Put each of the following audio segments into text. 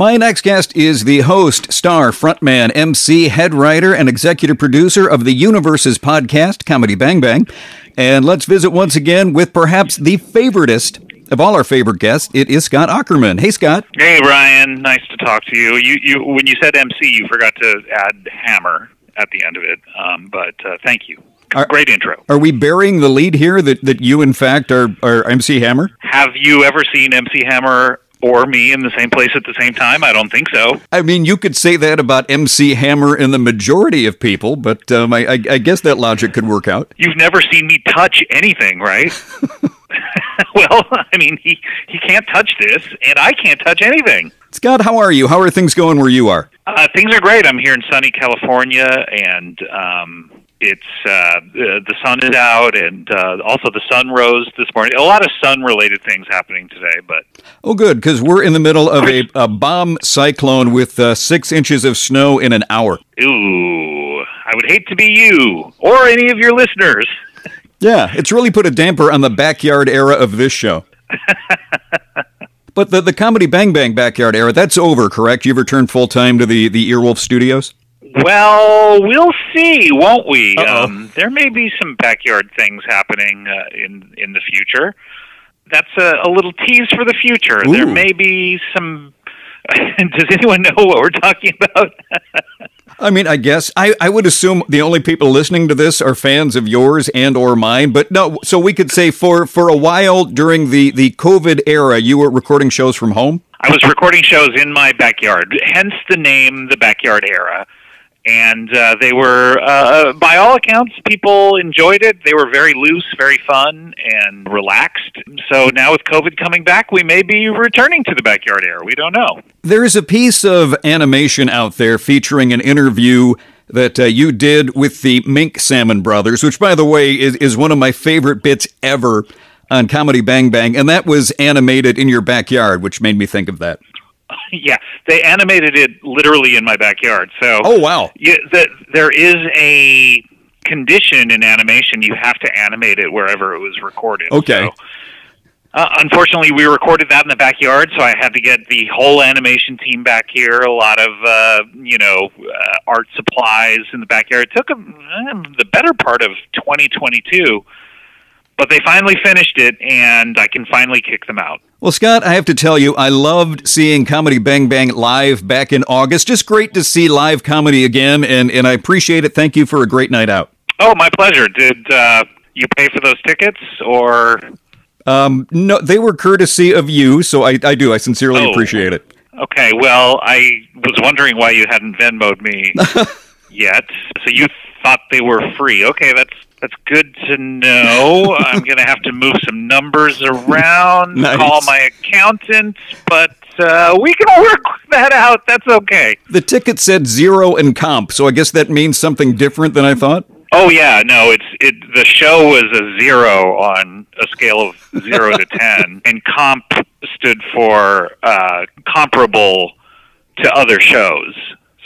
My next guest is the host, star, frontman, MC, head writer, and executive producer of the Universes podcast, Comedy Bang Bang. And let's visit once again with perhaps the favoritist of all our favorite guests. It is Scott Aukerman. Hey, Scott. Hey, Ryan. Nice to talk to you. You, you when you said MC, you forgot to add hammer at the end of it. Um, but uh, thank you. Are- Great intro. Are we burying the lead here that, that you, in fact, are, are MC Hammer? Have you ever seen MC Hammer or me in the same place at the same time? I don't think so. I mean, you could say that about MC Hammer and the majority of people, but um, I, I, I guess that logic could work out. You've never seen me touch anything, right? well, I mean, he he can't touch this, and I can't touch anything. Scott, how are you? How are things going where you are? Uh, things are great. I'm here in sunny California, and um, it's uh, the, the sun is out, and uh, also the sun rose this morning. A lot of sun-related things happening today, but Oh, good, because we're in the middle of a, a bomb cyclone with uh, six inches of snow in an hour. ooh, I would hate to be you or any of your listeners. Yeah, it's really put a damper on the backyard era of this show. but the, the comedy Bang Bang backyard era, that's over, correct? You've returned full time to the, the Earwolf studios? Well, we'll see, won't we? Um, there may be some backyard things happening uh, in in the future. That's a, a little tease for the future. There may be some. Does anyone know what we're talking about? I mean, I guess I, I would assume the only people listening to this are fans of yours and or mine. But no, so we could say for for a while during the the COVID era, you were recording shows from home. I was recording shows in my backyard, hence the name, the backyard era. And uh, they were, uh, by all accounts, people enjoyed it. They were very loose, very fun, and relaxed. So now with COVID coming back, we may be returning to the backyard era. We don't know. There's a piece of animation out there featuring an interview that uh, you did with the Mink Salmon Brothers, which, by the way, is, is one of my favorite bits ever on Comedy Bang Bang, and that was animated in your backyard, which made me think of that. yeah, they animated it literally in my backyard. So Oh, wow. yeah, the, there is a condition in animation you have to animate it wherever it was recorded. Okay. So, uh, unfortunately, we recorded that in the backyard, so I had to get the whole animation team back here. A lot of uh, you know uh, art supplies in the backyard. It took uh, the better part of 2022, but they finally finished it, and I can finally kick them out. Well, Scott, I have to tell you, I loved seeing Comedy Bang Bang live back in August. Just great to see live comedy again, and, and I appreciate it. Thank you for a great night out. Oh, my pleasure. Did uh, you pay for those tickets, or Um, no, they were courtesy of you, so I, I do. I sincerely Oh. appreciate it. Okay, well, I was wondering why you hadn't Venmoed me yet. So you thought they were free. Okay, that's that's good to know. I'm going to have to move some numbers around, Nice. call my accountant, but uh, we can work that out. That's okay. The ticket said zero in comp, so I guess that means something different than I thought. Oh yeah, no, it's it. The show was a zero on a scale of zero to ten, and comp stood for uh, comparable to other shows.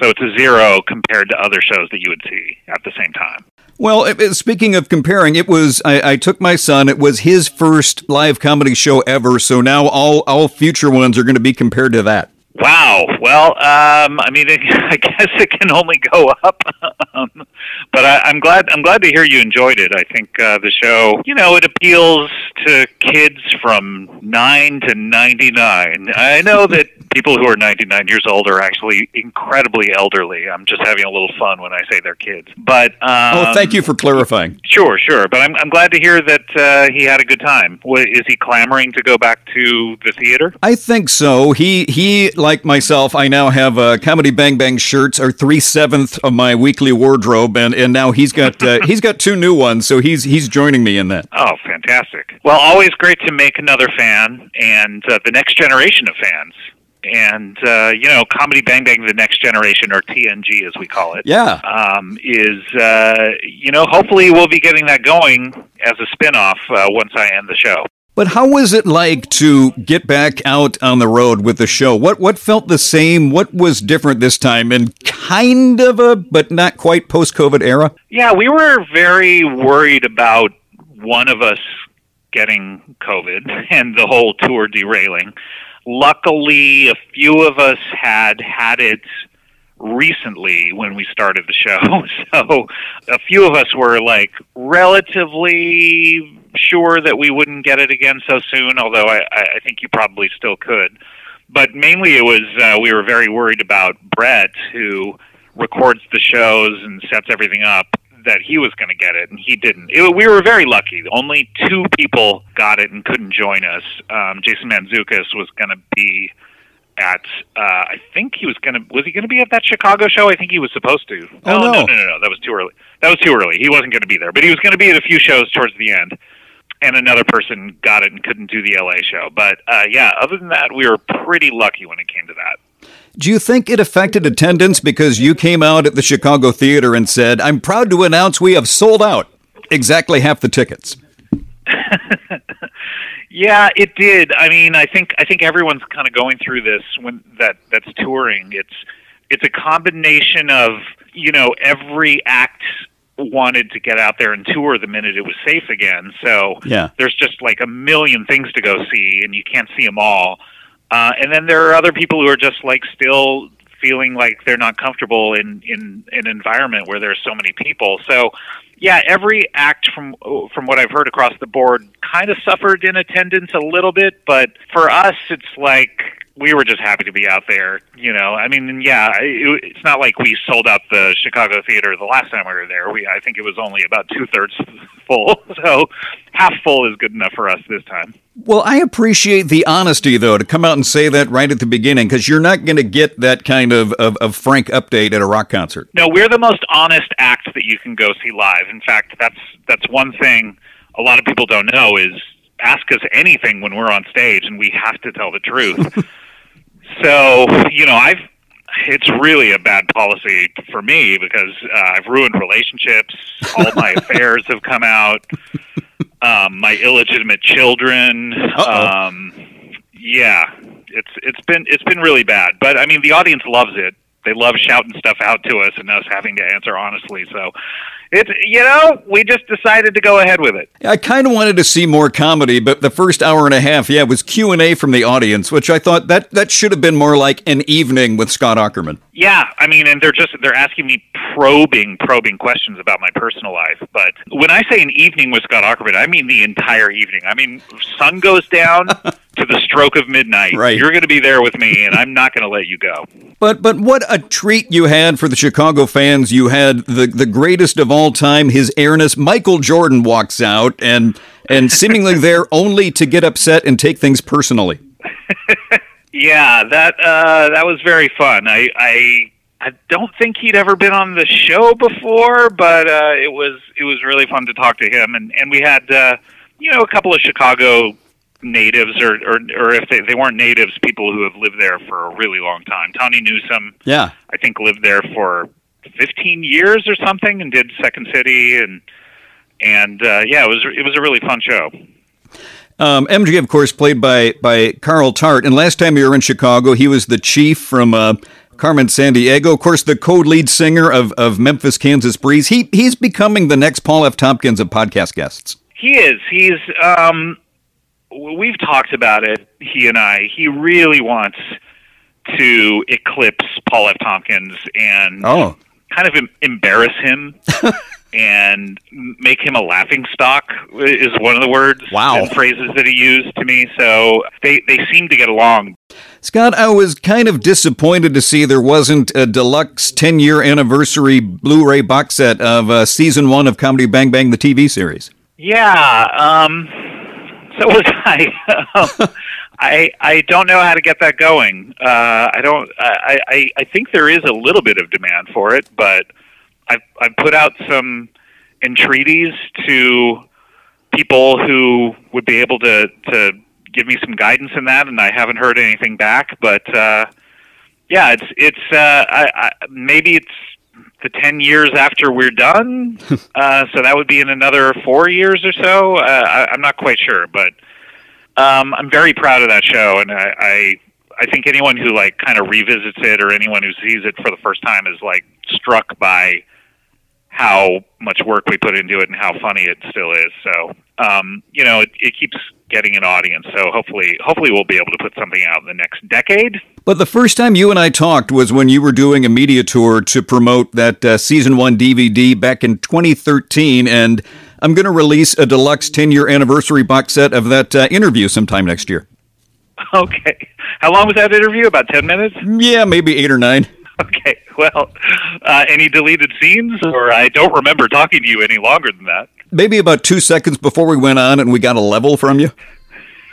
So it's a zero compared to other shows that you would see at the same time. Well, speaking of comparing, it was I, I took my son. It was his first live comedy show ever, so now all all future ones are going to be compared to that. Wow. Well, um, I mean, I guess it can only go up. um, but I, I'm glad. I'm glad to hear you enjoyed it. I think uh, the show, you know, it appeals to kids from nine to ninety-nine. I know that people who are ninety-nine years old are actually incredibly elderly. I'm just having a little fun when I say they're kids. But um, Oh, thank you for clarifying. Sure, sure. But I'm I'm glad to hear that uh, he had a good time. Wa- Is he clamoring to go back to the theater? I think so. He he, like myself, I now have uh, comedy Bang Bang shirts are three seventh of my weekly wardrobe, and, and now he's got uh, he's got two new ones, so he's he's joining me in that. Oh, fantastic. Well, always great to make another fan and uh, the next generation of fans. And, uh, you know, Comedy Bang Bang, the next generation, or TNG as we call it, Yeah. um, is, uh, you know, hopefully we'll be getting that going as a spin off uh, once I end the show. But how was it like to get back out on the road with the show? What what felt the same? What was different this time? And kind of a, but not quite post COVID era. Yeah, we were very worried about one of us getting COVID and the whole tour derailing. Luckily, a few of us had had it recently when we started the show. So a few of us were like relatively sure that we wouldn't get it again so soon, although I, I think you probably still could. But mainly it was uh, we were very worried about Brett, who records the shows and sets everything up, that he was going to get it, and he didn't. It, we were very lucky. Only two people got it and couldn't join us. Um, Jason Mantzoukas was going to be at uh, I think he was gonna was he gonna be at that Chicago show? I think he was supposed to. Oh, no, no. no, no, no, no. That was too early. That was too early. He wasn't gonna be there, but he was gonna be at a few shows towards the end. And another person got it and couldn't do the LA show. But uh, yeah, other than that, we were pretty lucky when it came to that. Do you think it affected attendance because you came out at the Chicago Theater and said, I'm proud to announce we have sold out exactly half the tickets? Yeah, it did. I mean, I think I think everyone's kind of going through this when that that's touring. It's it's a combination of you know every act wanted to get out there and tour the minute it was safe again. So Yeah. there's just like a million things to go see, and you can't see them all. Uh, and then there are other people who are just like still feeling like they're not comfortable in in an environment where there's so many people. So yeah, every act from from what I've heard across the board kind of suffered in attendance a little bit, but for us, it's like we were just happy to be out there. You know, I mean, yeah, it, it's not like we sold out the Chicago theater the last time we were there. We I think it was only about two thirds full, so half full is good enough for us this time. Well, I appreciate the honesty, though, to come out and say that right at the beginning, because you're not going to get that kind of, of, of frank update at a rock concert. No, we're the most honest act that you can go see live. In fact, that's that's one thing a lot of people don't know is ask us anything when we're on stage, and we have to tell the truth. so, you know, I've it's really a bad policy for me because uh, I've ruined relationships. All my affairs have come out. Um, my illegitimate children. Uh-oh. Um, yeah, it's it's been it's been really bad. But I mean, the audience loves it. They love shouting stuff out to us and us having to answer honestly. So it's you know we just decided to go ahead with it. I kind of wanted to see more comedy, but the first hour and a half, yeah, was Q and A from the audience, which I thought that that should have been more like an evening with Scott Aukerman. Yeah, I mean, and they're just they're asking me probing, probing questions about my personal life. But when I say an evening with Scott Aukerman, I mean the entire evening. I mean, sun goes down to the stroke of midnight. Right. You're going to be there with me, and I'm not going to let you go. But but what a treat you had for the Chicago fans. You had the the greatest of all time, His Airness. Michael Jordan walks out and and seemingly there only to get upset and take things personally. Yeah, that uh, that was very fun. I, I I don't think he'd ever been on the show before, but uh, it was it was really fun to talk to him, and and we had uh, you know a couple of Chicago natives, or or, or if they, they weren't natives, people who have lived there for a really long time. Tawny Newsome, Yeah. I think, lived there for 15 years or something, and did Second City, and and uh, yeah, it was it was a really fun show. Um, MJ, of course, played by by Carl Tart. And last time you were in Chicago, he was the chief from uh, Carmen Sandiego. Of course, the co-lead singer of, of Memphis, Kansas Breeze. He he's becoming the next Paul F. Tompkins of podcast guests. He is. He's. Um, we've talked about it. He and I. He really wants to eclipse Paul F. Tompkins and Oh, kind of em- embarrass him and make him a laughing stock is one of the words Wow. and phrases that he used to me. So they they seem to get along. Scott, I was kind of disappointed to see there wasn't a deluxe 10 year anniversary Blu ray box set of uh, season one of Comedy Bang Bang, the TV series. Yeah. Um, so was I. Um, I I don't know how to get that going. Uh, I don't. I, I I think there is a little bit of demand for it, but I've I've put out some entreaties to people who would be able to to give me some guidance in that, and I haven't heard anything back. But uh, yeah, it's it's uh, I, I, maybe it's the 10 years after we're done. uh, so that would be in another four years or so. Uh, I, I'm not quite sure, but um, I'm very proud of that show. And I, I, I think anyone who like kind of revisits it or anyone who sees it for the first time is like struck by how much work we put into it and how funny it still is. So, um, you know, it, it keeps getting an audience. So hopefully, hopefully we'll be able to put something out in the next decade. But the first time you and I talked was when you were doing a media tour to promote that uh, season one DVD back in 2013, and I'm going to release a deluxe 10 year anniversary box set of that uh, interview sometime next year. Okay. How long was that interview? About 10 minutes? Yeah, maybe eight or nine. Okay. Well, uh, any deleted scenes, or I don't remember talking to you any longer than that. Maybe about two seconds before we went on and we got a level from you.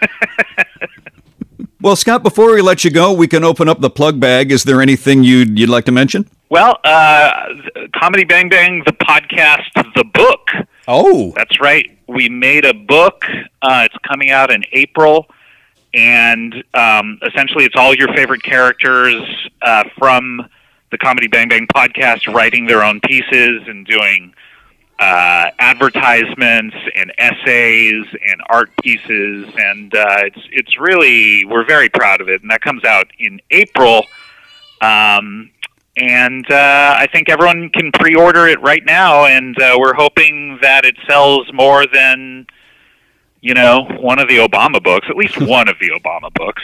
well, Scott, before we let you go, we can open up the plug bag. Is there anything you'd, you'd like to mention? Well, uh, Comedy Bang Bang, the podcast, the book. Oh. That's right. We made a book. Uh, it's coming out in April and um, essentially it's all your favorite characters uh, from the Comedy Bang Bang podcast writing their own pieces and doing uh, advertisements and essays and art pieces, and uh, it's it's really we're very proud of it, and that comes out in April. Um, and uh, I think everyone can pre-order it right now, and uh, we're hoping that it sells more than you know, one of the Obama books, at least one of the Obama books.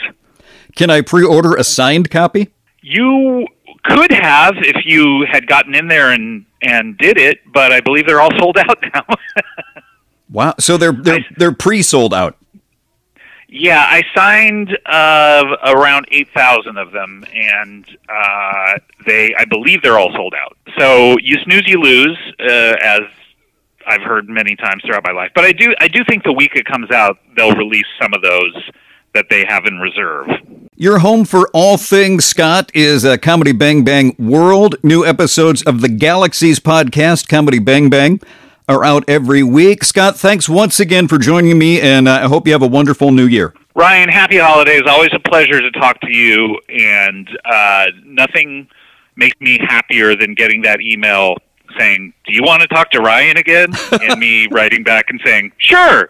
Can I pre order a signed copy? You could have if you had gotten in there and, and did it, but I believe they're all sold out now. wow. So they're they're they're pre sold out. Yeah, I signed uh, around eight thousand of them, and uh, they I believe they're all sold out. So you snooze, you lose, uh, as I've heard many times throughout my life. But I do I do think the week it comes out, they'll release some of those that they have in reserve. Your home for all things Scott is a Comedy Bang Bang World. New episodes of the Galaxies podcast, Comedy Bang Bang, are out every week. Scott, thanks once again for joining me, and uh, I hope you have a wonderful new year. Ryan, happy holidays. Always a pleasure to talk to you, and uh, nothing makes me happier than getting that email saying, "Do you want to talk to Ryan again?" and me writing back and saying, "Sure."